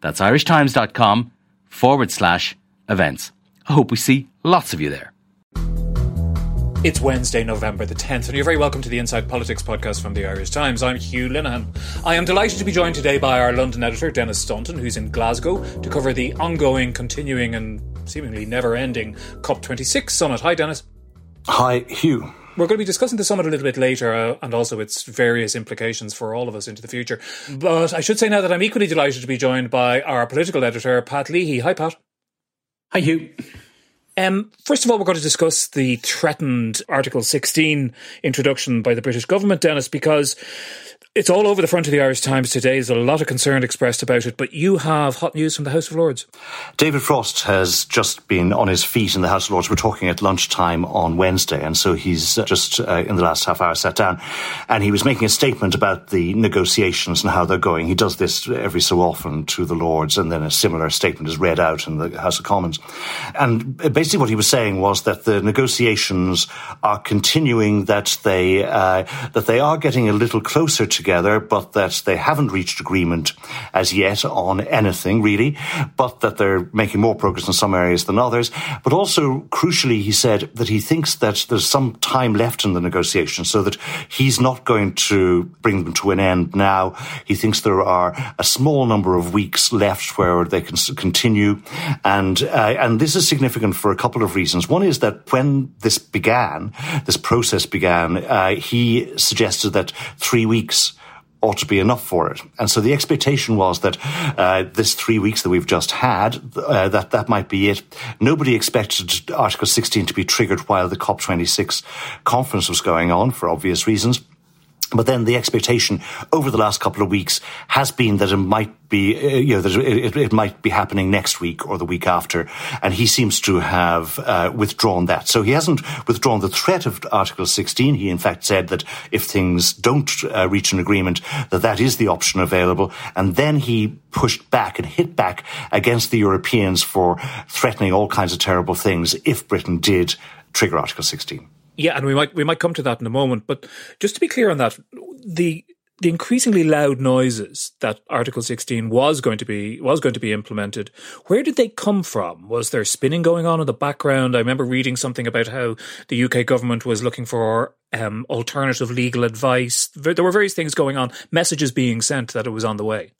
That's irishtimes.com forward slash events. I hope we see lots of you there. It's Wednesday, November the 10th, and you're very welcome to the Inside Politics podcast from the Irish Times. I'm Hugh Linehan. I am delighted to be joined today by our London editor, Denis Staunton, who's in Glasgow to cover the ongoing, continuing, and seemingly never ending COP26 summit. Hi, Denis. Hi, Hugh. We're going to be discussing the summit a little bit later uh, and also its various implications for all of us into the future. But I should say now that I'm equally delighted to be joined by our political editor, Pat Leahy. Hi, Pat. Hi, Hugh. Um, first of all, we're going to discuss the threatened Article 16 introduction by the British government, Denis, because it's all over the front of the Irish Times today. There's a lot of concern expressed about it, but you have hot news from the House of Lords. David Frost has just been on his feet in the House of Lords. We're talking at lunchtime on Wednesday, and so he's just uh, in the last half hour sat down, and he was making a statement about the negotiations and how they're going. He does this every so often to the Lords, and then a similar statement is read out in the House of Commons. And basically, what he was saying was that the negotiations are continuing, that they uh, that they are getting a little closer to together, but that they haven't reached agreement as yet on anything really, but that they're making more progress in some areas than others. But also, crucially, he said that he thinks that there's some time left in the negotiations, so that he's not going to bring them to an end now. He thinks there are a small number of weeks left where they can continue, and uh, and this is significant for a couple of reasons. One is that when this began, this process began, uh, he suggested that three weeks ought to be enough for it. And so the expectation was that uh, this three weeks that we've just had, uh, that that might be it. Nobody expected Article 16 to be triggered while the COP26 conference was going on for obvious reasons. But then the expectation over the last couple of weeks has been that it might be, uh, you know, that it, it, might be happening next week or the week after. And he seems to have uh, withdrawn that. So he hasn't withdrawn the threat of Article 16. He, in fact, said that if things don't uh, reach an agreement, that that is the option available. And then he pushed back and hit back against the Europeans for threatening all kinds of terrible things if Britain did trigger Article 16. Yeah, and we might we might come to that in a moment. But just to be clear on that, the the increasingly loud noises that Article 16 was going to be was going to be implemented, where did they come from? Was there spinning going on in the background? I remember reading something about how the UK government was looking for um, alternative legal advice. There were various things going on, messages being sent that it was on the way.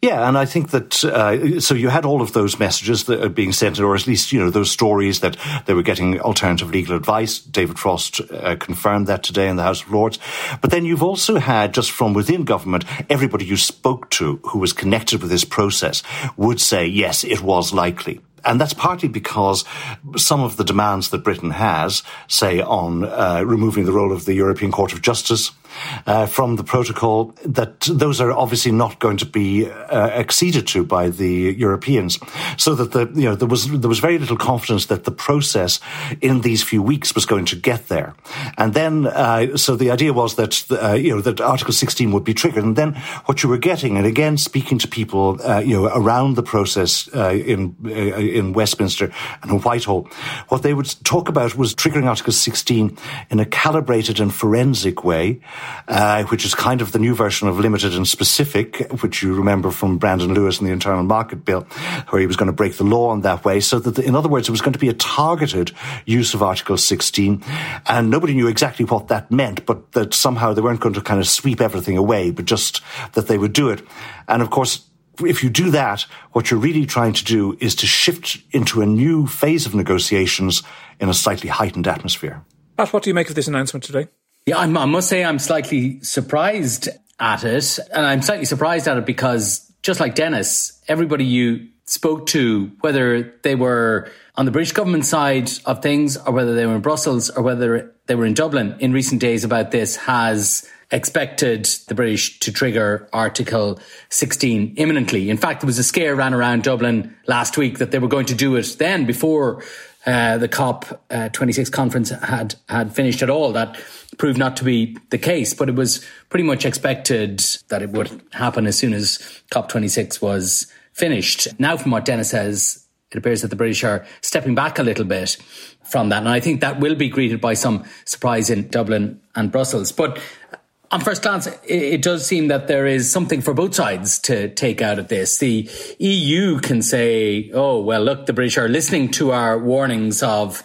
Yeah, and I think that uh, so you had all of those messages that are being sent, or at least you know those stories that they were getting alternative legal advice. David Frost uh, confirmed that today in the House of Lords. But then you've also had just from within government, everybody you spoke to who was connected with this process would say yes, it was likely. And that's partly because some of the demands that Britain has, say on uh, removing the role of the European Court of Justice, uh, from the protocol that those are obviously not going to be uh, acceded to by the Europeans. So that the you know there was there was very little confidence that the process in these few weeks was going to get there. And then uh, so the idea was that uh, you know that Article 16 would be triggered. And then what you were getting, and again speaking to people uh, you know around the process uh, in in Westminster and Whitehall, what they would talk about was triggering Article 16 in a calibrated and forensic way uh, which is kind of the new version of limited and specific, which you remember from Brandon Lewis and the Internal Market Bill, where he was going to break the law in that way. So that, the, in other words, it was going to be a targeted use of Article 16, and nobody knew exactly what that meant, but that somehow they weren't going to kind of sweep everything away, but just that they would do it. And of course, if you do that, what you're really trying to do is to shift into a new phase of negotiations in a slightly heightened atmosphere. Pat, what do you make of this announcement today? Yeah, I'm, i must say I'm slightly surprised at it. And I'm slightly surprised at it because just like Denis, everybody you spoke to, whether they were on the British government side of things or whether they were in Brussels or whether they were in Dublin in recent days about this, has expected the British to trigger Article 16 imminently. In fact, there was a scare ran around Dublin last week that they were going to do it then before uh, the COP uh, 26 conference had, had finished at all. That proved not to be the case, but it was pretty much expected that it would happen as soon as COP 26 was finished. Now, from what Denis says, it appears that the British are stepping back a little bit from that. And I think that will be greeted by some surprise in Dublin and Brussels. But on first glance, it does seem that there is something for both sides to take out of this. The EU can say, oh, well, look, the British are listening to our warnings of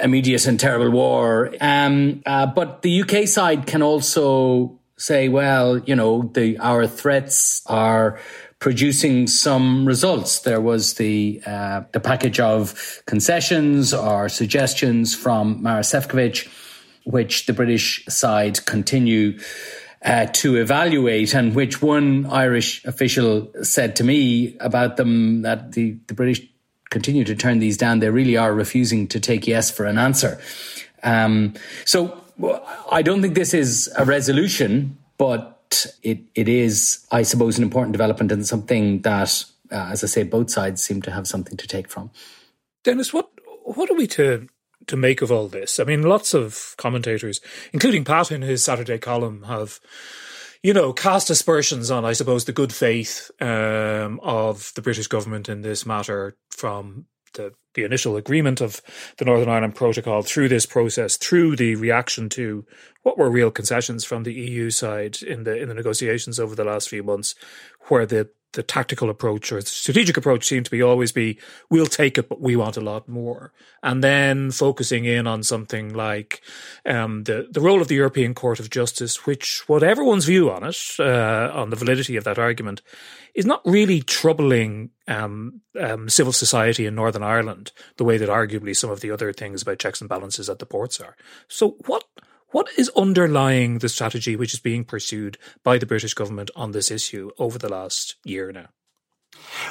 immediate and terrible war. Um, uh, but the UK side can also say, well, you know, the, our threats are producing some results. There was the uh, the package of concessions or suggestions from Maroš Šefčovič which the British side continue uh, to evaluate, and which one Irish official said to me about them that the, the British continue to turn these down. They really are refusing to take yes for an answer. Um, so I don't think this is a resolution, but it, it is, I suppose, an important development and something that, uh, as I say, both sides seem to have something to take from. Denis, what what are we to to make of all this? I mean, lots of commentators, including Pat in his Saturday column, have you know, cast aspersions on, I suppose, the good faith um, of the British government in this matter from the, the initial agreement of the Northern Ireland Protocol through this process, through the reaction to what were real concessions from the EU side in the in the negotiations over the last few months, where the the tactical approach or strategic approach seemed to be always be we'll take it but we want a lot more. And then focusing in on something like um, the the role of the European Court of Justice which whatever one's view on it uh, on the validity of that argument is not really troubling um, um, civil society in Northern Ireland the way that arguably some of the other things about checks and balances at the ports are. So what what is underlying the strategy which is being pursued by the British government on this issue over the last year now?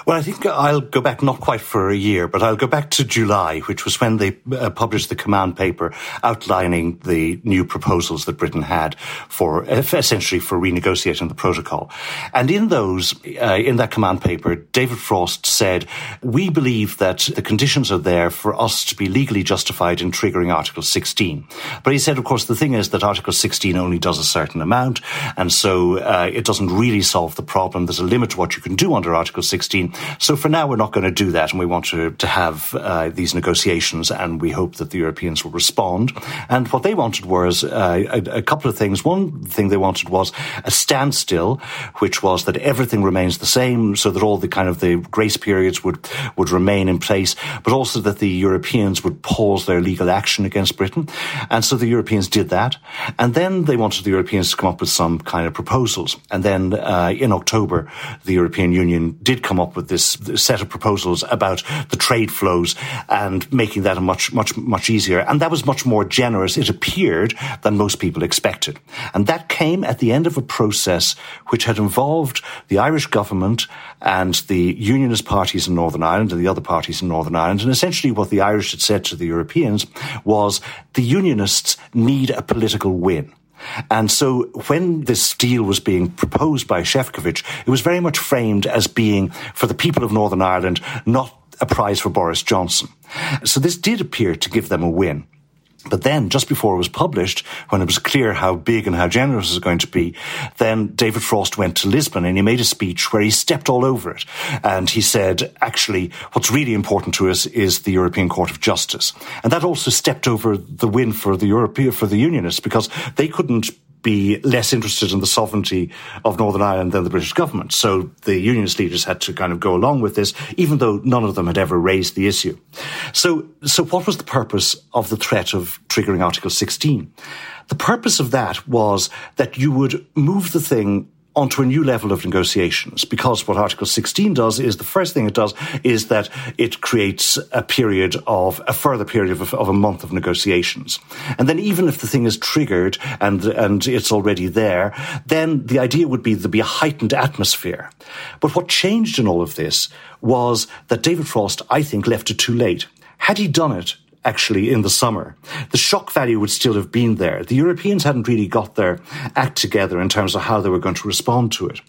Well, I think I'll go back not quite for a year, but I'll go back to July, which was when they uh, published the command paper outlining the new proposals that Britain had for essentially for renegotiating the protocol. And in those, uh, in that command paper, David Frost said, "We believe that the conditions are there for us to be legally justified in triggering Article 16." But he said, of course, the thing is that Article 16 only does a certain amount, and so uh, it doesn't really solve the problem. There's a limit to what you can do under Article 16 2016. So for now, we're not going to do that, and we want to, to have uh, these negotiations, and we hope that the Europeans will respond. And what they wanted was uh, a, a, couple of things. One thing they wanted was a standstill, which was that everything remains the same, so that all the kind of the grace periods would would remain in place, but also that the Europeans would pause their legal action against Britain. And so the Europeans did that, and then they wanted the Europeans to come up with some kind of proposals. And then uh, in October, the European Union did come up with this set of proposals about the trade flows and making that a much, much, much easier. And that was much more generous, it appeared, than most people expected. And that came at the end of a process which had involved the Irish government and the unionist parties in Northern Ireland and the other parties in Northern Ireland. And essentially what the Irish had said to the Europeans was the unionists need a political win. And so when this deal was being proposed by Šefčovič, it was very much framed as being for the people of Northern Ireland, not a prize for Boris Johnson. So this did appear to give them a win. But then, just before it was published, when it was clear how big and how generous it was going to be, then David Frost went to Lisbon and he made a speech where he stepped all over it. And he said, actually, what's really important to us is the European Court of Justice. And that also stepped over the win for the European, for the Unionists because they couldn't be less interested in the sovereignty of Northern Ireland than the British government. So the unionist leaders had to kind of go along with this, even though none of them had ever raised the issue. So, so what was the purpose of the threat of triggering Article 16? The purpose of that was that you would move the thing onto a new level of negotiations because what Article 16 does is the first thing it does is that it creates a period of a further period of, of a month of negotiations. And then even if the thing is triggered and, and it's already there, then the idea would be there'd be a heightened atmosphere. But what changed in all of this was that David Frost, I think, left it too late. Had he done it actually in the summer. The shock value would still have been there. The Europeans hadn't really got their act together in terms of how they were going to respond to it.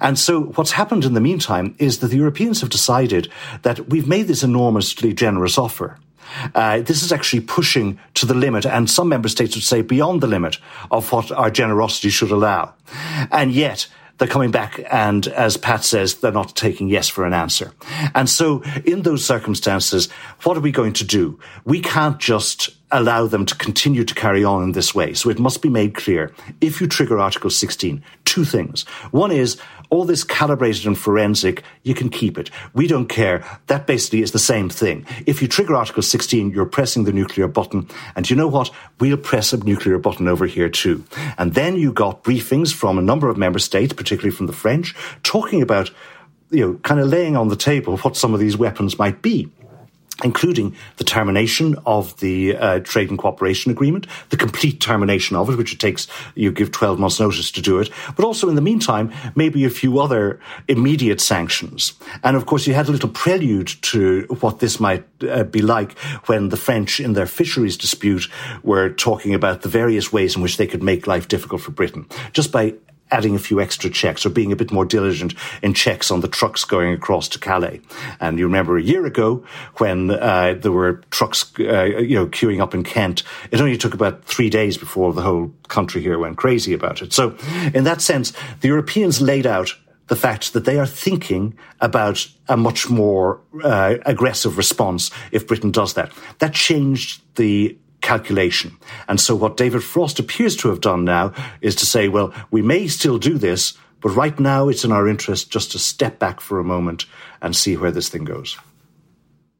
And so what's happened in the meantime is that the Europeans have decided that we've made this enormously generous offer. Uh, this is actually pushing to the limit, and some member states would say beyond the limit of what our generosity should allow. And yet, they're coming back and, as Pat says, they're not taking yes for an answer. And so in those circumstances, what are we going to do? We can't just allow them to continue to carry on in this way. So it must be made clear if you trigger Article 16, two things. One is all this calibrated and forensic, you can keep it. We don't care. That basically is the same thing. If you trigger Article 16, you're pressing the nuclear button. And you know what? We'll press a nuclear button over here too. And then you got briefings from a number of member states, particularly from the French, talking about you know, kind of laying on the table what some of these weapons might be including the termination of the uh, trade and cooperation agreement, the complete termination of it, which it takes you give 12 months notice to do it, but also in the meantime, maybe a few other immediate sanctions. And of course, you had a little prelude to what this might uh, be like when the French in their fisheries dispute were talking about the various ways in which they could make life difficult for Britain just by adding a few extra checks or being a bit more diligent in checks on the trucks going across to Calais. And you remember a year ago when uh, there were trucks, uh, you know, queuing up in Kent, it only took about three days before the whole country here went crazy about it. So, in that sense, the Europeans laid out the fact that they are thinking about a much more uh, aggressive response if Britain does that. That changed the calculation. And so what David Frost appears to have done now is to say, well, we may still do this, but right now it's in our interest just to step back for a moment and see where this thing goes.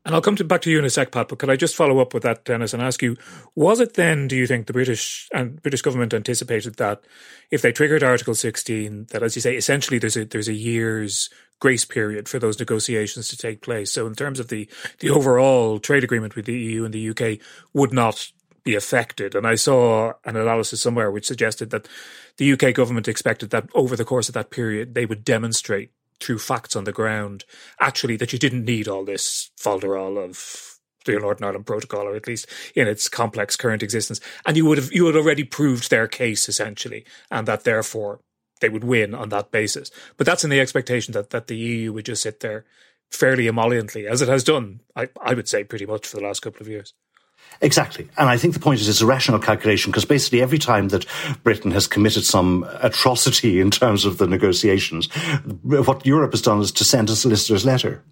And I'll come to, back to you in a sec, Pat, but could I just follow up with that, Denis, and ask you, was it then, do you think, the British and British government anticipated that if they triggered Article 16, that, as you say, essentially there's a, there's a year's grace period for those negotiations to take place. So in terms of the, the overall trade agreement with the EU and the UK would not be affected. And I saw an analysis somewhere which suggested that the UK government expected that over the course of that period, they would demonstrate through facts on the ground, actually, that you didn't need all this falderall of the Northern Ireland Protocol, or at least in its complex current existence. And you would have you had already proved their case essentially, and that therefore they would win on that basis. But that's in the expectation that that the EU would just sit there fairly emolliently, as it has done, I, I would say, pretty much for the last couple of years. Exactly. And I think the point is it's a rational calculation because basically every time that Britain has committed some atrocity in terms of the negotiations, what Europe has done is to send a solicitor's letter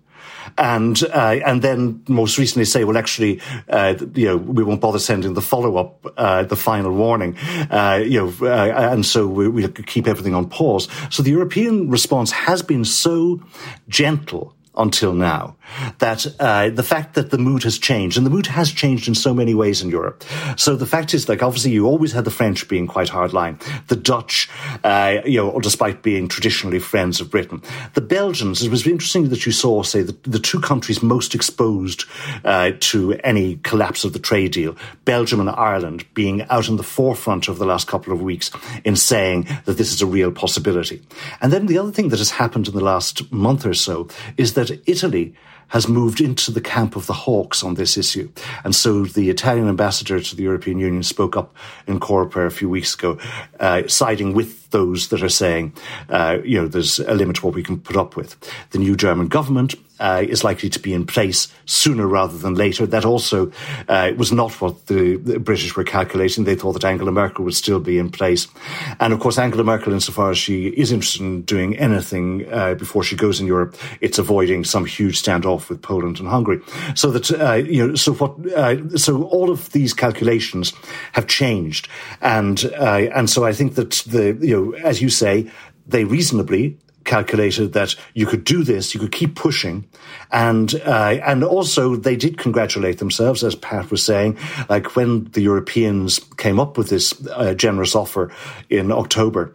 and uh, and then most recently say, well, actually, uh, you know, we won't bother sending the follow up, uh, the final warning, uh, you know, uh, and so we, we keep everything on pause. So the European response has been so gentle until now. That uh, the fact that the mood has changed, and the mood has changed in so many ways in Europe. So the fact is, like, obviously, you always had the French being quite hardline, the Dutch, uh, you know, despite being traditionally friends of Britain, the Belgians. It was interesting that you saw, say, the, the two countries most exposed uh, to any collapse of the trade deal, Belgium and Ireland, being out in the forefront of the last couple of weeks in saying that this is a real possibility. And then the other thing that has happened in the last month or so is that that Italy has moved into the camp of the hawks on this issue. And so the Italian ambassador to the European Union spoke up in Coreper a few weeks ago, uh, siding with those that are saying, uh, you know, there's a limit to what we can put up with. The new German government uh, is likely to be in place sooner rather than later. That also uh, was not what the, the, British were calculating. They thought that Angela Merkel would still be in place. And of course, Angela Merkel, insofar as she is interested in doing anything uh, before she goes in Europe, it's avoiding some huge standoff with Poland and Hungary. So that, uh, you know, so what, uh, so all of these calculations have changed. And, uh, and so I think that the, you know, as you say, they reasonably calculated that you could do this, you could keep pushing, and uh, and also they did congratulate themselves, as Pat was saying, like when the Europeans came up with this uh, generous offer in October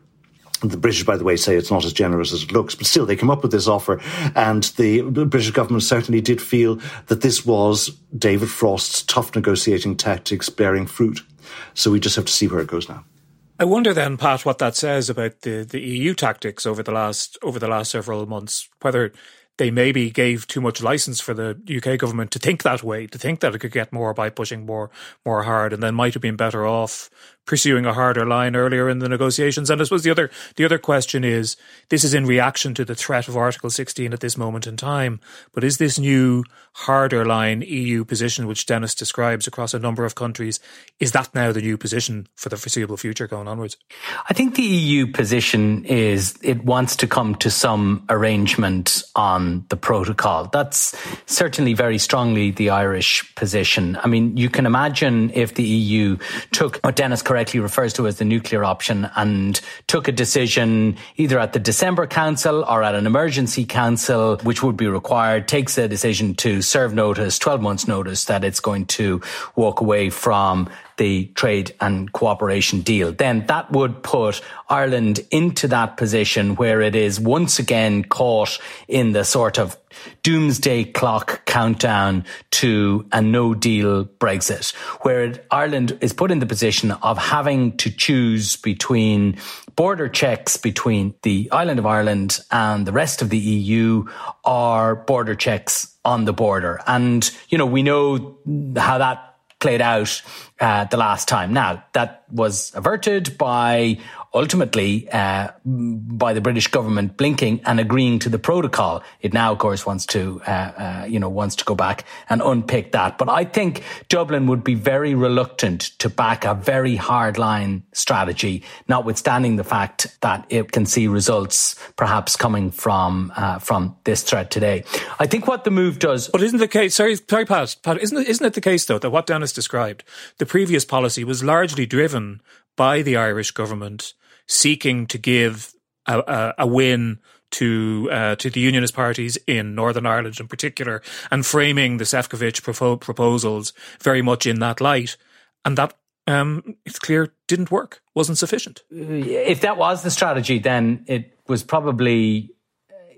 The British, by the way, say it's not as generous as it looks, but still they come up with this offer. And the British government certainly did feel that this was David Frost's tough negotiating tactics bearing fruit. So we just have to see where it goes now. I wonder then, Pat, what that says about the, the EU tactics over the last over the last several months. Whether they maybe gave too much license for the UK government to think that way, to think that it could get more by pushing more more hard, and then might have been better off pursuing a harder line earlier in the negotiations. And I suppose the other the other question is this is in reaction to the threat of Article 16 at this moment in time. But is this new harder line EU position, which Denis describes across a number of countries, is that now the new position for the foreseeable future going onwards? I think the EU position is it wants to come to some arrangement on the protocol. That's certainly very strongly the Irish position. I mean, you can imagine if the EU took oh, what Denis correctly refers to as the nuclear option and took a decision either at the December Council or at an emergency council, which would be required, takes a decision to serve notice, 12 months notice that it's going to walk away from the trade and cooperation deal, then that would put Ireland into that position where it is once again caught in the sort of doomsday clock countdown to a no deal Brexit, where Ireland is put in the position of having to choose between border checks between the island of Ireland and the rest of the EU or border checks on the border. And, you know, we know how that played out uh, the last time. Now, that was averted by ultimately uh, by the British government blinking and agreeing to the protocol. It now, of course, wants to, uh, uh, you know, wants to go back and unpick that. But I think Dublin would be very reluctant to back a very hard line strategy, notwithstanding the fact that it can see results perhaps coming from uh, from this threat today. I think what the move does. But isn't the case? Sorry, sorry, Pat. Pat, isn't it, isn't it the case though that what Denis described, the previous policy was largely driven by the Irish government seeking to give a, a, a win to uh, to the unionist parties in Northern Ireland in particular, and framing the Sefcovic propo- proposals very much in that light, and that um, it's clear didn't work, wasn't sufficient. If that was the strategy, then it was probably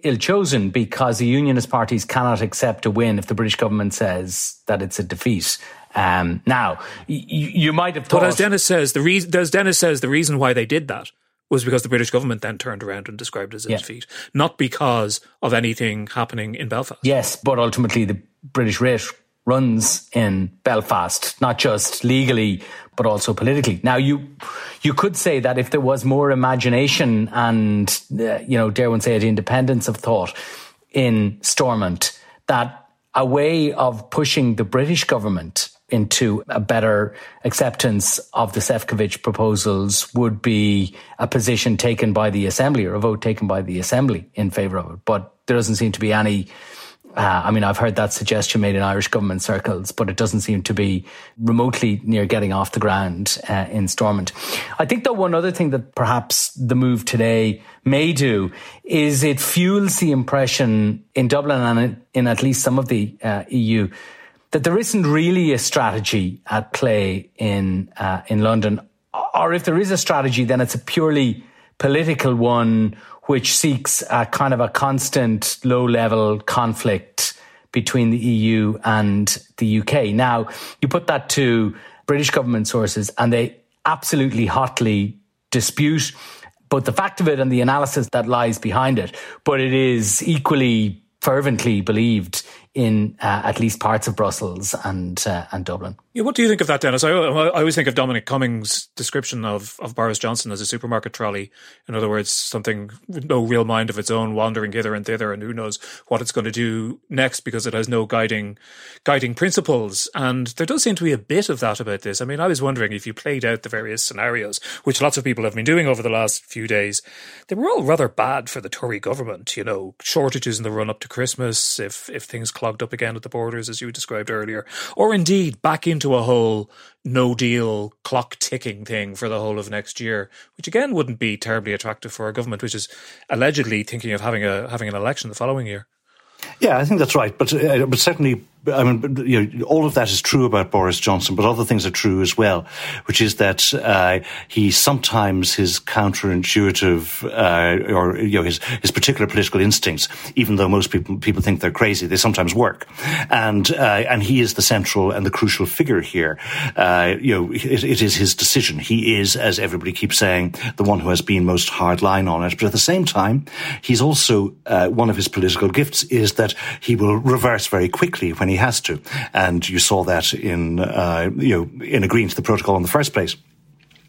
ill chosen because the unionist parties cannot accept a win if the British government says that it's a defeat. Um, now, y- you might have thought. But as Denis says, the reason as Denis says, the reason why they did that was because the British government then turned around and described it as a yeah. defeat, not because of anything happening in Belfast. Yes, but ultimately the British rate runs in Belfast, not just legally but also politically. Now, you you could say that if there was more imagination and uh, you know, dare one say it, independence of thought in Stormont, that a way of pushing the British government into a better acceptance of the Sefcovic proposals would be a position taken by the Assembly or a vote taken by the Assembly in favour of it. But there doesn't seem to be any. Uh, I mean, I've heard that suggestion made in Irish government circles, but it doesn't seem to be remotely near getting off the ground uh, in Stormont. I think that one other thing that perhaps the move today may do is it fuels the impression in Dublin and in at least some of the uh, EU that there isn't really a strategy at play in uh, in London, or if there is a strategy, then it's a purely political one, which seeks a kind of a constant low level conflict between the EU and the UK. Now, you put that to British government sources, and they absolutely hotly dispute both the fact of it and the analysis that lies behind it. But it is equally fervently believed in uh, at least parts of Brussels and uh, and Dublin. Yeah, what do you think of that, Denis? I, I always think of Dominic Cummings' description of, of Boris Johnson as a supermarket trolley. In other words, something with no real mind of its own, wandering hither and thither, and who knows what it's going to do next because it has no guiding guiding principles. And there does seem to be a bit of that about this. I mean, I was wondering if you played out the various scenarios, which lots of people have been doing over the last few days, they were all rather bad for the Tory government. You know, shortages in the run up to Christmas, if if things clogged up again at the borders, as you described earlier, or indeed back into a whole no deal clock ticking thing for the whole of next year, which again wouldn't be terribly attractive for a government which is allegedly thinking of having a having an election the following year. Yeah, I think that's right. But, uh, but certainly I mean, you know, all of that is true about Boris Johnson, but other things are true as well, which is that uh, he sometimes his counterintuitive uh, or you know his his particular political instincts, even though most people people think they're crazy, they sometimes work, and uh, and he is the central and the crucial figure here. Uh, you know, it, it is his decision. He is, as everybody keeps saying, the one who has been most hard line on it. But at the same time, he's also uh, one of his political gifts is that he will reverse very quickly when he has to, and you saw that in uh, you know in agreeing to the protocol in the first place.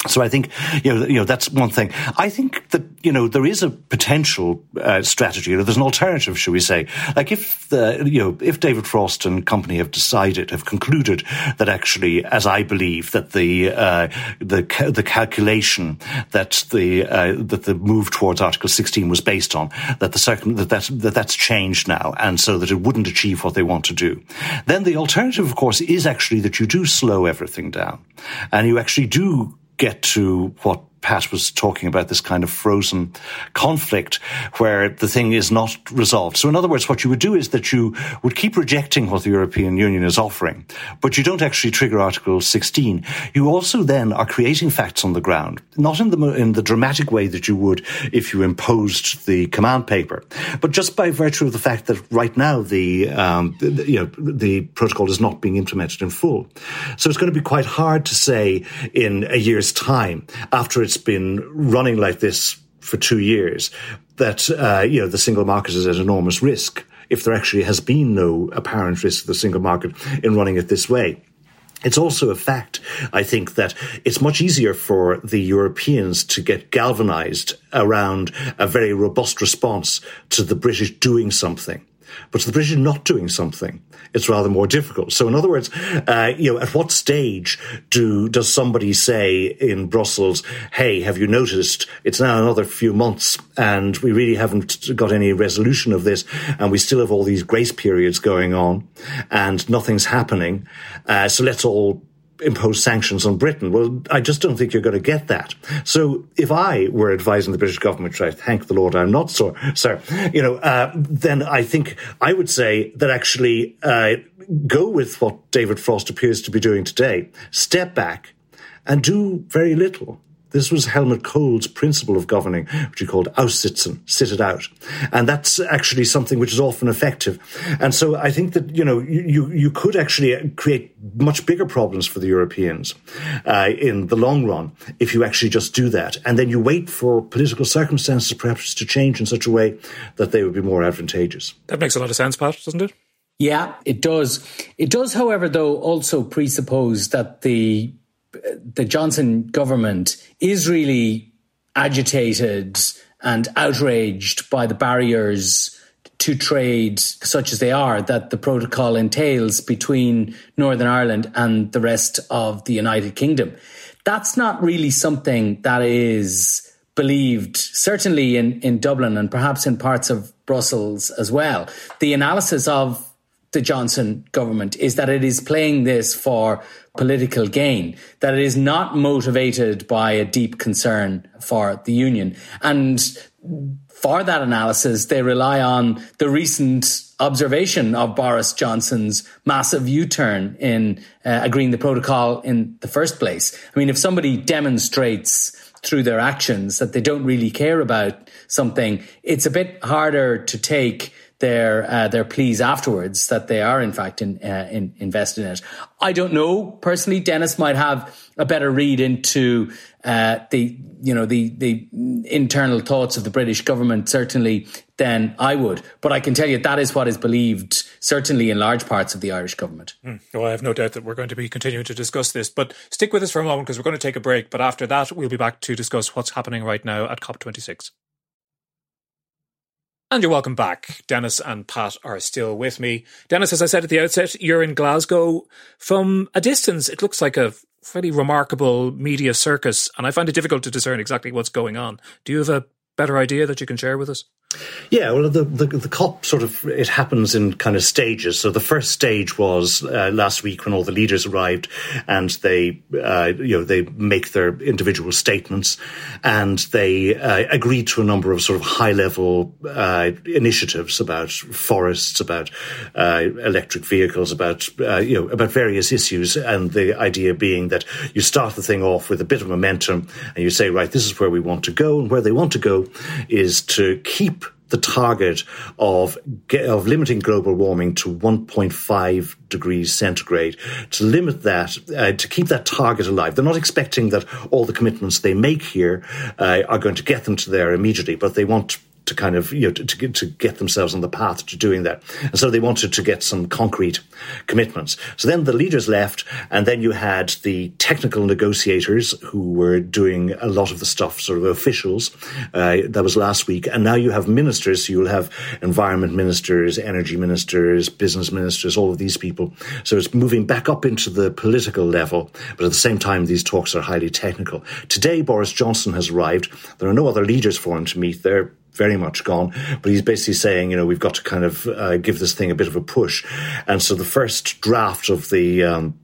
So I think you know you know that's one thing. I think that you know there is a potential uh, strategy. Know, there's an alternative, should we say? Like if the you know if David Frost and company have decided, have concluded that actually, as I believe, that the uh, the the calculation that the uh, that the move towards Article 16 was based on, that the circum that that's, that that's changed now, and so that it wouldn't achieve what they want to do, then the alternative, of course, is actually that you do slow everything down, and you actually do get to what Pat was talking about this kind of frozen conflict where the thing is not resolved. So in other words, what you would do is that you would keep rejecting what the European Union is offering, but you don't actually trigger Article 16. You also then are creating facts on the ground, not in the, in the dramatic way that you would if you imposed the command paper, but just by virtue of the fact that right now the, um, the you know, the protocol is not being implemented in full. So it's going to be quite hard to say in a year's time after it's it's been running like this for two years that uh, you know the single market is at enormous risk if there actually has been no apparent risk of the single market in running it this way. It's also a fact, I think, that it's much easier for the Europeans to get galvanized around a very robust response to the British doing something but the British not doing something, it's rather more difficult. So, in other words, uh, you know, at what stage do does somebody say in Brussels, "Hey, have you noticed? It's now another few months, and we really haven't got any resolution of this, and we still have all these grace periods going on, and nothing's happening. Uh, so let's all impose sanctions on Britain. Well, I just don't think you're going to get that. So if I were advising the British government, which I thank the Lord I'm not, so, sir, you know, uh, then I think I would say that actually uh, go with what David Frost appears to be doing today. Step back and do very little. This was Helmut Kohl's principle of governing, which he called aussitzen, sit it out. And that's actually something which is often effective. And so I think that, you know, you, you could actually create much bigger problems for the Europeans uh, in the long run if you actually just do that. And then you wait for political circumstances perhaps to change in such a way that they would be more advantageous. That makes a lot of sense, Pat, doesn't it? Yeah, it does. It does, however, though, also presuppose that the the Johnson government is really agitated and outraged by the barriers to trade, such as they are, that the protocol entails between Northern Ireland and the rest of the United Kingdom. That's not really something that is believed, certainly in, in Dublin and perhaps in parts of Brussels as well. The analysis of the Johnson government is that it is playing this for political gain, that it is not motivated by a deep concern for the union. And for that analysis, they rely on the recent observation of Boris Johnson's massive U turn in uh, agreeing the protocol in the first place. I mean, if somebody demonstrates through their actions that they don't really care about something, it's a bit harder to take their uh, their pleas afterwards that they are in fact in, uh, in, invested in it. I don't know personally. Denis might have a better read into uh, the you know the the internal thoughts of the British government certainly than I would. But I can tell you that is what is believed certainly in large parts of the Irish government. Mm. Well, I have no doubt that we're going to be continuing to discuss this. But stick with us for a moment because we're going to take a break. But after that, we'll be back to discuss what's happening right now at COP26. And you're welcome back. Denis and Pat are still with me. Denis, as I said at the outset, you're in Glasgow. From a distance, it looks like a fairly remarkable media circus, and I find it difficult to discern exactly what's going on. Do you have a better idea that you can share with us? Yeah, well, the, the, the COP sort of it happens in kind of stages. So the first stage was uh, last week when all the leaders arrived, and they uh, you know they make their individual statements, and they uh, agreed to a number of sort of high level uh, initiatives about forests, about uh, electric vehicles, about uh, you know about various issues, and the idea being that you start the thing off with a bit of momentum, and you say, right, this is where we want to go, and where they want to go is to keep the target of of limiting global warming to 1.5 degrees centigrade to limit that uh, to keep that target alive. They're not expecting that all the commitments they make here uh, are going to get them to there immediately, but they want to kind of you know to, to, get, themselves on the path to doing that. And so they wanted to get some concrete commitments. So then the leaders left, and then you had the technical negotiators who were doing a lot of the stuff, sort of officials. Uh, that was last week, and now you have ministers. So you'll have environment ministers, energy ministers, business ministers, all of these people. So it's moving back up into the political level, but at the same time, these talks are highly technical. Today, Boris Johnson has arrived. There are no other leaders for him to meet. They're very much gone. But he's basically saying, you know, we've got to kind of uh, give this thing a bit of a push. And so the first draft of the um,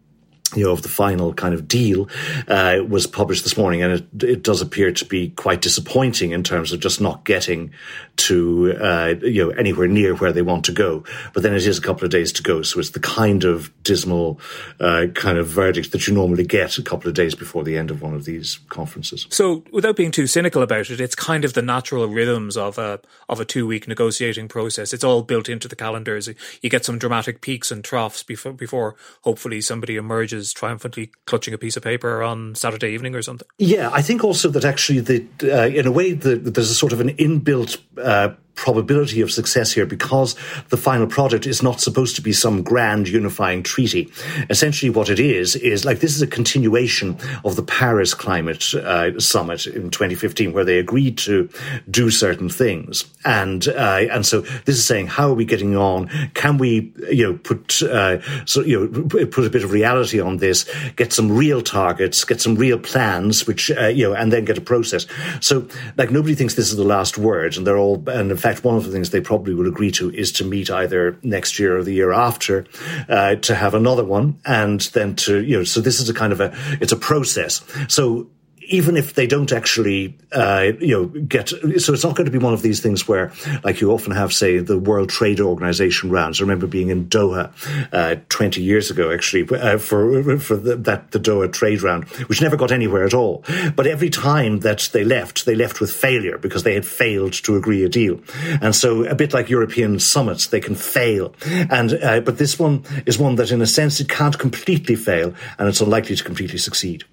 you know, of the final kind of deal uh, was published this morning, and it, it does appear to be quite disappointing in terms of just not getting to uh, you know anywhere near where they want to go. But then it is a couple of days to go, so it's the kind of dismal uh, kind of verdict that you normally get a couple of days before the end of one of these conferences. So, without being too cynical about it, it's kind of the natural rhythms of a of a two week negotiating process. It's all built into the calendars. You get some dramatic peaks and troughs before before hopefully somebody emerges is triumphantly clutching a piece of paper on Saturday evening or something. Yeah, I think also that actually, the, uh, in a way, the, there's a sort of an inbuilt uh, probability of success here because the final product is not supposed to be some grand unifying treaty. Essentially, what it is is like this is a continuation of the Paris Climate uh, Summit in 2015, where they agreed to do certain things, and uh, and so this is saying how are we getting on? Can we you know put uh, so you know put a bit of reality on this, get some real targets, get some real plans, which uh, you know, and then get a process. So like nobody thinks this is the last word, and they're all and in fact fact, one of the things they probably will agree to is to meet either next year or the year after uh, to have another one, and then to you know. So this is a kind of a it's a process. So even if they don't actually, uh, you know, get, so it's not going to be one of these things where, like you often have, say, the World Trade Organization rounds. I remember being in Doha uh, 20 years ago, actually, uh, for for the, that the Doha trade round, which never got anywhere at all. But every time that they left, they left with failure because they had failed to agree a deal. And so, a bit like European summits, they can fail. And uh, but this one is one that, in a sense, it can't completely fail, and it's unlikely to completely succeed.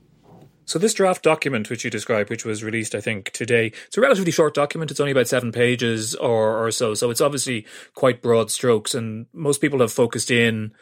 So this draft document, which you described, which was released, I think today, it's a relatively short document. It's only about seven pages or, or so. So it's obviously quite broad strokes, and most people have focused in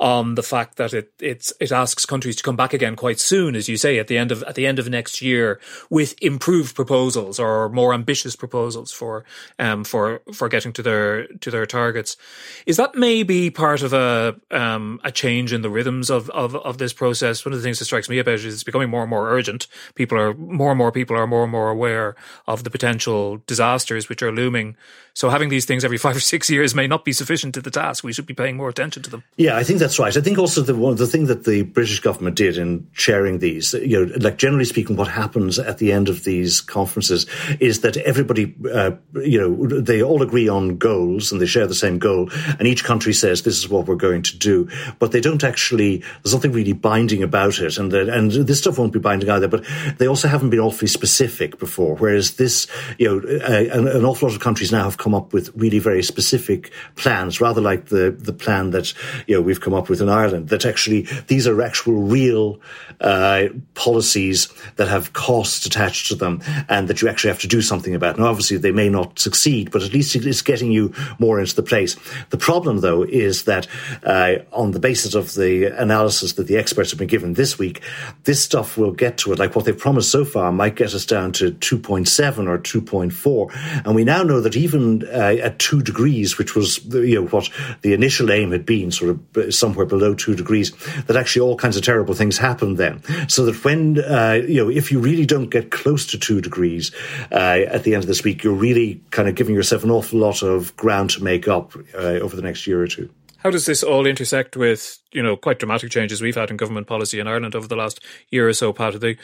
on the fact that it it's it asks countries to come back again quite soon, as you say, at the end of at the end of next year with improved proposals or more ambitious proposals for um for for getting to their to their targets. Is that maybe part of a um a change in the rhythms of of, of this process? One of the things that strikes me about it is it's becoming more and more urgent. People are more and more people are more and more aware of the potential disasters which are looming. So having these things every five or six years may not be sufficient to the task. We should be paying more attention to them. Yeah, I think that's right. I think also the one the thing that the British government did in sharing these, you know, like generally speaking, what happens at the end of these conferences is that everybody, uh, you know, they all agree on goals and they share the same goal, and each country says this is what we're going to do, but they don't actually. There's nothing really binding about it, and and this stuff won't be binding either. But they also haven't been awfully specific before, whereas this, you know, uh, an, an awful lot of countries now have come come up with really very specific plans, rather like the, the plan that, you know, we've come up with in Ireland, that actually these are actual real uh, policies that have costs attached to them and that you actually have to do something about. Now, obviously, they may not succeed, but at least it's getting you more into the place. The problem, though, is that uh, on the basis of the analysis that the experts have been given this week, this stuff will get to it. Like what they've promised so far might get us down to 2.7 or 2.4. And we now know that even uh, at two degrees, which was you know what the initial aim had been, sort of uh, somewhere below two degrees, that actually all kinds of terrible things happen then. So that when, uh, you know, if you really don't get close to two degrees uh, at the end of this week, you're really kind of giving yourself an awful lot of ground to make up uh, over the next year or two. How does this all intersect with, you know, quite dramatic changes we've had in government policy in Ireland over the last year or so, Pat? They,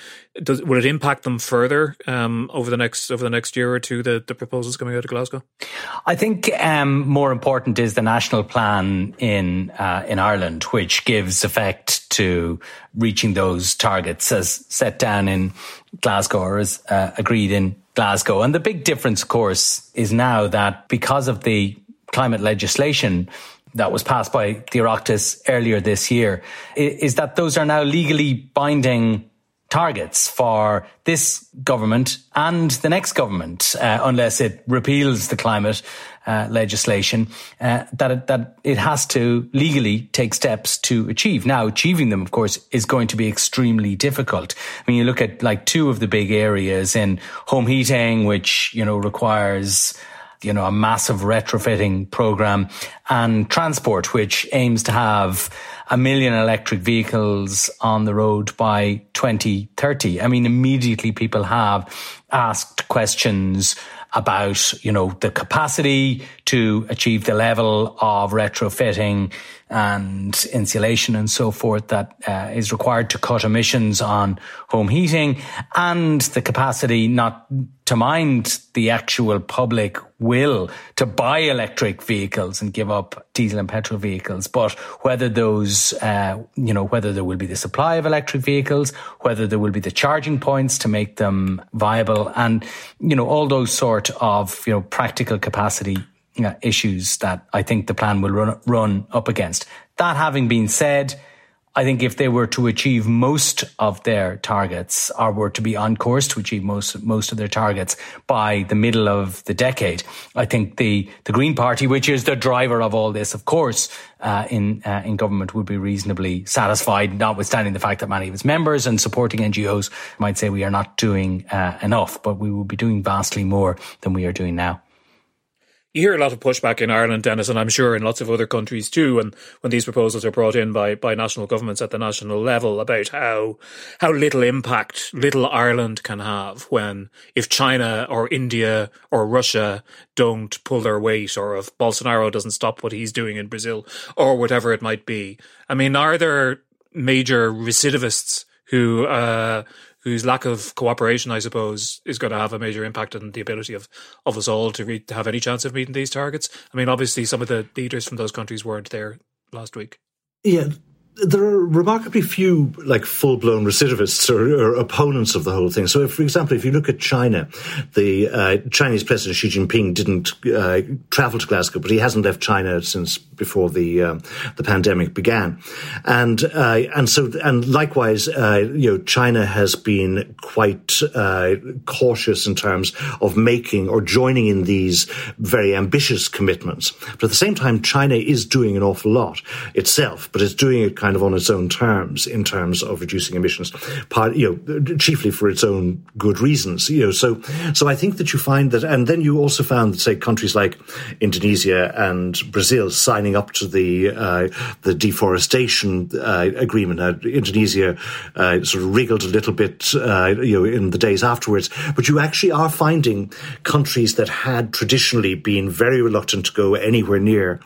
does, will it impact them further um, over the next over the next year or two? The, the proposals coming out of Glasgow. I think um, more important is the national plan in uh, in Ireland, which gives effect to reaching those targets as set down in Glasgow or as uh, agreed in Glasgow. And the big difference, of course, is now that because of the climate legislation that was passed by the Oireachtas earlier this year is that those are now legally binding targets for this government and the next government, uh, unless it repeals the climate uh, legislation, uh, that it, that it has to legally take steps to achieve. Now, achieving them, of course, is going to be extremely difficult. I mean, you look at like two of the big areas in home heating, which you know requires you know, a massive retrofitting program and transport, which aims to have a million electric vehicles on the road by 2030. I mean, immediately people have asked questions about, you know, the capacity to achieve the level of retrofitting and insulation and so forth that uh, is required to cut emissions on home heating and the capacity not to mind the actual public will to buy electric vehicles and give up diesel and petrol vehicles, but whether those, uh, you know, whether there will be the supply of electric vehicles, whether there will be the charging points to make them viable, and you know all those sort of you know practical capacity uh, issues that I think the plan will run, run up against. That having been said, I think if they were to achieve most of their targets or were to be on course to achieve most most of their targets by the middle of the decade, I think the the Green Party, which is the driver of all this, of course, uh, in uh, in government, would be reasonably satisfied, notwithstanding the fact that many of its members and supporting NGOs might say we are not doing uh, enough, but we will be doing vastly more than we are doing now you hear a lot of pushback in Ireland, Denis, and I'm sure in lots of other countries too. And when these proposals are brought in by by national governments at the national level about how how little impact little Ireland can have when if China or India or Russia don't pull their weight, or if Bolsonaro doesn't stop what he's doing in Brazil, or whatever it might be. I mean, are there major recidivists who uh, whose lack of cooperation, I suppose, is going to have a major impact on the ability of, of us all to, re- to have any chance of meeting these targets. I mean, obviously, some of the leaders from those countries weren't there last week. Yeah, there are remarkably few like full blown recidivists or, or, opponents of the whole thing. So, if, for example, if you look at China, the uh, Chinese President Xi Jinping didn't uh, travel to Glasgow, but he hasn't left China since before the uh, the pandemic began, and uh, and so and likewise, uh, you know, China has been quite uh, cautious in terms of making or joining in these very ambitious commitments. But at the same time, China is doing an awful lot itself, but it's doing it kind of on its own terms in terms of reducing emissions, part, you know, chiefly for its own good reasons. You know, so so I think that you find that, and then you also found that say countries like Indonesia and Brazil signing up to the uh, the deforestation uh, agreement. Indonesia uh, sort of wriggled a little bit, uh, you know, in the days afterwards. But you actually are finding countries that had traditionally been very reluctant to go anywhere near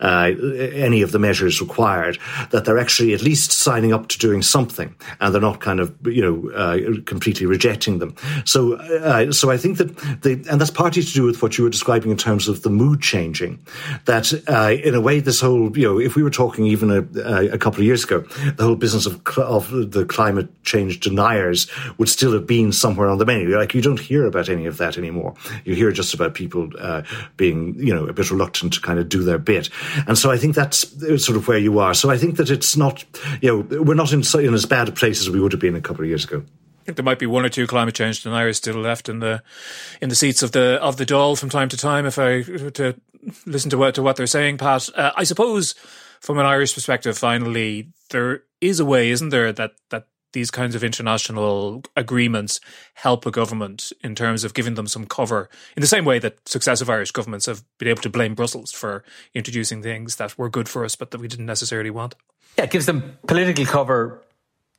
uh, any of the measures required that they're actually at least signing up to doing something, and they're not kind of you know uh, completely rejecting them. So, uh, so I think that the and that's partly to do with what you were describing in terms of the mood changing. That uh, in a way, this whole you know, if we were talking even a, a couple of years ago, the whole business of cl- of the climate change deniers would still have been somewhere on the menu. Like you don't hear about any of that anymore. You hear just about people uh, being you know a bit reluctant to kind of do their bit, and so I think that's sort of where you are. So I think that it's not, you know, we're not in, in as bad a place as we would have been a couple of years ago. I think there might be one or two climate change deniers still left in the in the seats of the of the Dáil from time to time. If I to listen to what to what they're saying, Pat, uh, I suppose from an Irish perspective, finally there is a way, isn't there, that that these kinds of international agreements help a government in terms of giving them some cover in the same way that successive Irish governments have been able to blame Brussels for introducing things that were good for us but that we didn't necessarily want? Yeah, it gives them political cover,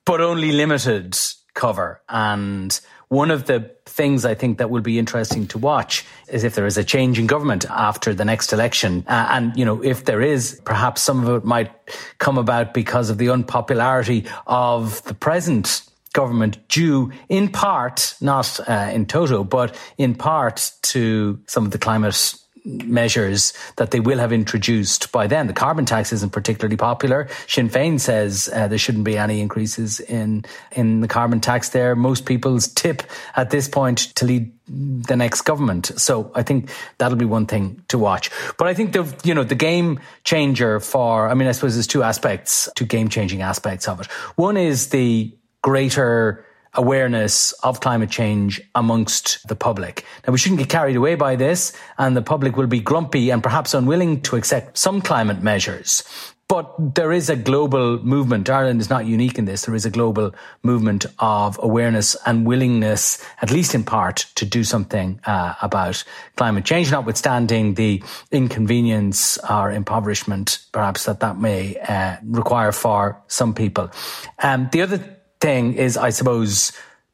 but only limited cover. And one of the things I think that will be interesting to watch is if there is a change in government after the next election. Uh, and, you know, if there is, perhaps some of it might come about because of the unpopularity of the present government due in part, not uh, in toto, but in part to some of the climate measures that they will have introduced by then. The carbon tax isn't particularly popular. Sinn Féin says uh, there shouldn't be any increases in in the carbon tax there. Most people's tip at this point to lead the next government. So I think that'll be one thing to watch. But I think the you know the game changer for I mean I suppose there's two aspects, two game changing aspects of it. One is the greater awareness of climate change amongst the public. Now, we shouldn't get carried away by this, and the public will be grumpy and perhaps unwilling to accept some climate measures. But there is a global movement. Ireland is not unique in this. There is a global movement of awareness and willingness, at least in part, to do something uh, about climate change, notwithstanding the inconvenience or impoverishment, perhaps, that that may uh, require for some people. Um, the other thing is, I suppose,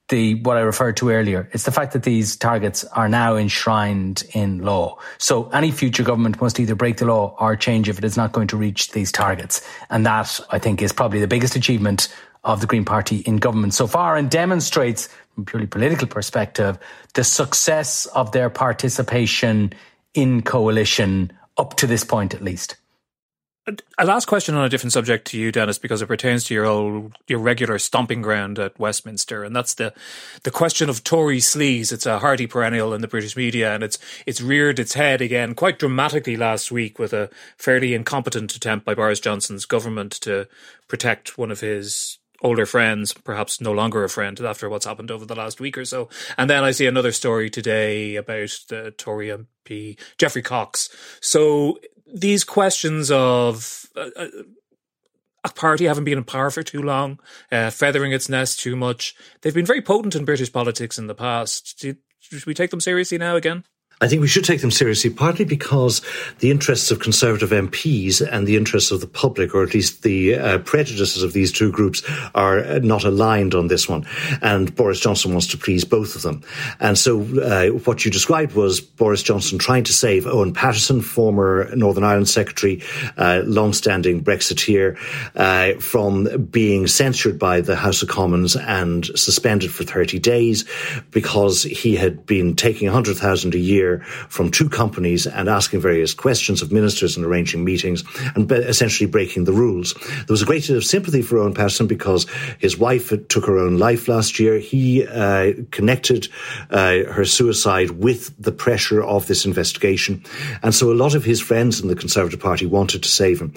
the what I referred to earlier. It's the fact that these targets are now enshrined in law. So any future government must either break the law or change if it is not going to reach these targets. And that, I think, is probably the biggest achievement of the Green Party in government so far and demonstrates, from a purely political perspective, the success of their participation in coalition up to this point, at least. A last question on a different subject to you, Denis, because it pertains to your old, your regular stomping ground at Westminster, and that's the the question of Tory sleaze. It's a hearty perennial in the British media, and it's it's reared its head again quite dramatically last week with a fairly incompetent attempt by Boris Johnson's government to protect one of his older friends, perhaps no longer a friend after what's happened over the last week or so. And then I see another story today about the Tory MP Geoffrey Cox. So these questions of uh, uh, a party having been in power for too long, uh, feathering its nest too much, they've been very potent in British politics in the past. Do, should we take them seriously now again? I think we should take them seriously, partly because the interests of Conservative MPs and the interests of the public, or at least the uh, prejudices of these two groups, are not aligned on this one. And Boris Johnson wants to please both of them. And so uh, what you described was Boris Johnson trying to save Owen Paterson, former Northern Ireland Secretary, uh, long-standing Brexiteer, uh, from being censured by the House of Commons and suspended for 30 days because he had been taking 100,000 a year from two companies and asking various questions of ministers and arranging meetings and essentially breaking the rules. There was a great deal of sympathy for Owen Paterson because his wife took her own life last year. He uh, connected uh, her suicide with the pressure of this investigation. And so a lot of his friends in the Conservative Party wanted to save him.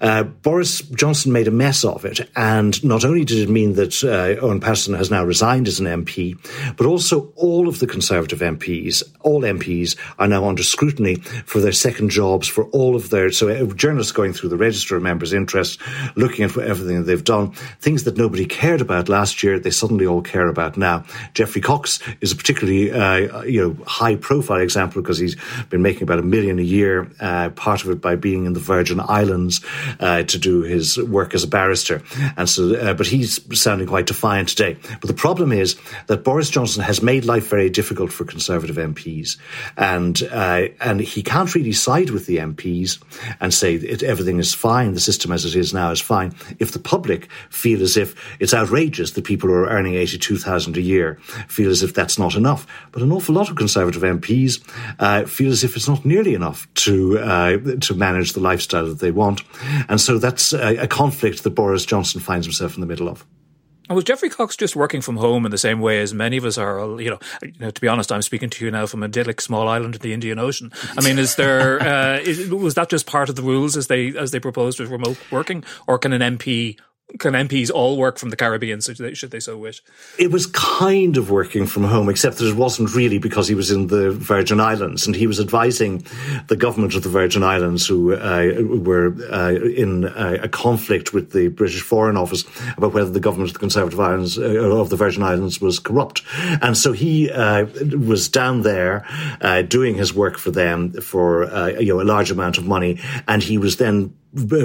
Uh, Boris Johnson made a mess of it. And not only did it mean that uh, Owen Paterson has now resigned as an MP, but also all of the Conservative MPs, all MPs MPs are now under scrutiny for their second jobs, for all of their. So uh, journalists going through the register of members' interests, looking at everything they've done, things that nobody cared about last year, they suddenly all care about now. Geoffrey Cox is a particularly uh, you know high profile example because he's been making about a million a year, uh, part of it by being in the Virgin Islands uh, to do his work as a barrister, and so uh, but he's sounding quite defiant today. But the problem is that Boris Johnson has made life very difficult for Conservative MPs and uh, and he can't really side with the MPs and say it, everything is fine, the system as it is now is fine. If the public feel as if it's outrageous that people who are earning eighty two thousand a year feel as if that's not enough, but an awful lot of Conservative MPs uh, feel as if it's not nearly enough to uh, to manage the lifestyle that they want, and so that's a, a conflict that Boris Johnson finds himself in the middle of. Was Geoffrey Cox just working from home in the same way as many of us are? You know, you know to be honest, I'm speaking to you now from a idyllic small island in the Indian Ocean. I mean, is there uh, is, was that just part of the rules as they as they proposed with remote working, or can an MP can MPs all work from the Caribbean should they, should they so wish? It was kind of working from home, except that it wasn't really because he was in the Virgin Islands and he was advising the government of the Virgin Islands, who uh, were uh, in uh, a conflict with the British Foreign Office about whether the government of the Conservative Islands uh, of the Virgin Islands was corrupt, and so he uh, was down there uh, doing his work for them for you know a large amount of money, and he was then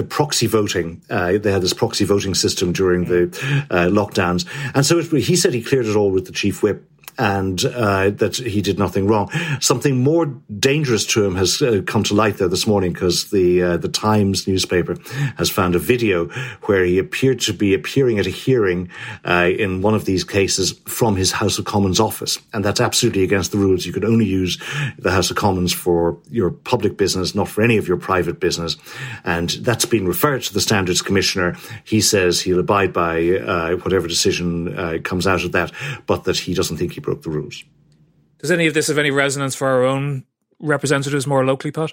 proxy voting. Uh, they had this proxy voting system during the uh, lockdowns. And so it, he said he cleared it all with the chief whip and uh, that he did nothing wrong. Something more dangerous to him has uh, come to light there this morning because the uh, the Times newspaper has found a video where he appeared to be appearing at a hearing uh, in one of these cases from his House of Commons office, and that's absolutely against the rules. You could only use the House of Commons for your public business, not for any of your private business, and that's been referred to the Standards Commissioner. He says he'll abide by uh, whatever decision uh, comes out of that, but that he doesn't think he broke the rules. Does any of this have any resonance for our own representatives more locally, Pat?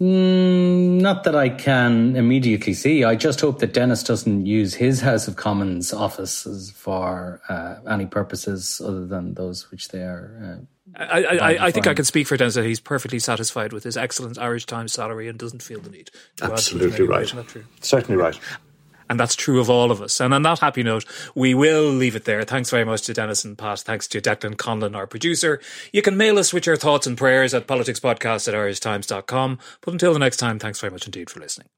Mm, not that I can immediately see. I just hope that Denis doesn't use his House of Commons offices for uh, any purposes other than those which they are. Uh, I, I, I think I can speak for Denis that he's perfectly satisfied with his excellent Irish Times salary and doesn't feel the need. Absolutely right. Certainly right. And that's true of all of us. And on that happy note, we will leave it there. Thanks very much to Denis and Pat. Thanks to Declan Conlon, our producer. You can mail us with your thoughts and prayers at politicspodcast at irishtimes.com. But until the next time, thanks very much indeed for listening.